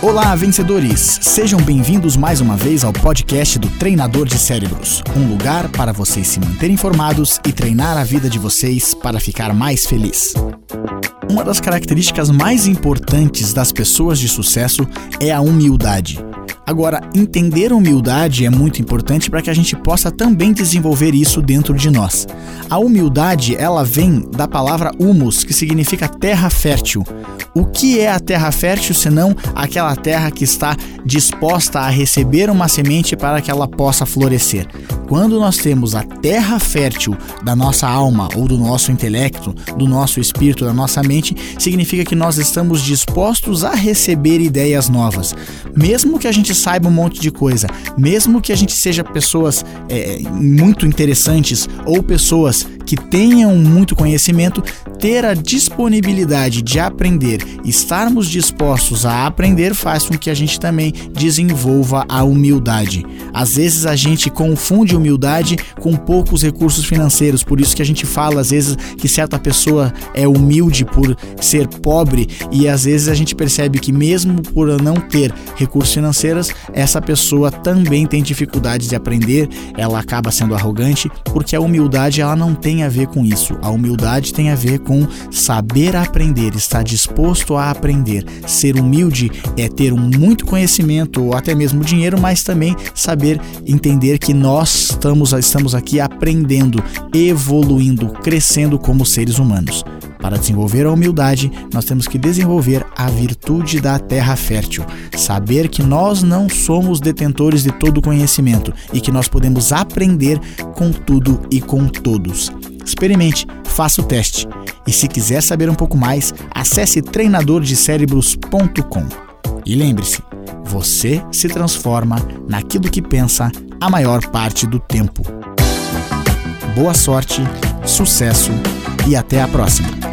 Olá, vencedores! Sejam bem-vindos mais uma vez ao podcast do Treinador de Cérebros um lugar para vocês se manterem informados e treinar a vida de vocês para ficar mais feliz. Uma das características mais importantes das pessoas de sucesso é a humildade. Agora, entender humildade é muito importante para que a gente possa também desenvolver isso dentro de nós. A humildade, ela vem da palavra humus, que significa terra fértil. O que é a terra fértil senão aquela terra que está disposta a receber uma semente para que ela possa florescer? Quando nós temos a terra fértil da nossa alma ou do nosso intelecto, do nosso espírito, da nossa mente, significa que nós estamos dispostos a receber ideias novas. Mesmo que a gente saiba um monte de coisa, mesmo que a gente seja pessoas é, muito interessantes ou pessoas que tenham muito conhecimento, ter a disponibilidade de aprender, estarmos dispostos a aprender faz com que a gente também desenvolva a humildade. Às vezes a gente confunde humildade com poucos recursos financeiros, por isso que a gente fala às vezes que certa pessoa é humilde por ser pobre e às vezes a gente percebe que mesmo por não ter recursos financeiros, essa pessoa também tem dificuldades de aprender, ela acaba sendo arrogante, porque a humildade ela não tem a ver com isso. A humildade tem a ver com saber aprender, estar disposto a aprender. Ser humilde é ter muito conhecimento ou até mesmo dinheiro, mas também saber entender que nós estamos, estamos aqui aprendendo, evoluindo, crescendo como seres humanos. Para desenvolver a humildade, nós temos que desenvolver a virtude da terra fértil, saber que nós não somos detentores de todo conhecimento e que nós podemos aprender com tudo e com todos. Experimente, faça o teste. E se quiser saber um pouco mais, acesse treinadordecerebros.com. E lembre-se, você se transforma naquilo que pensa a maior parte do tempo. Boa sorte, sucesso e até a próxima!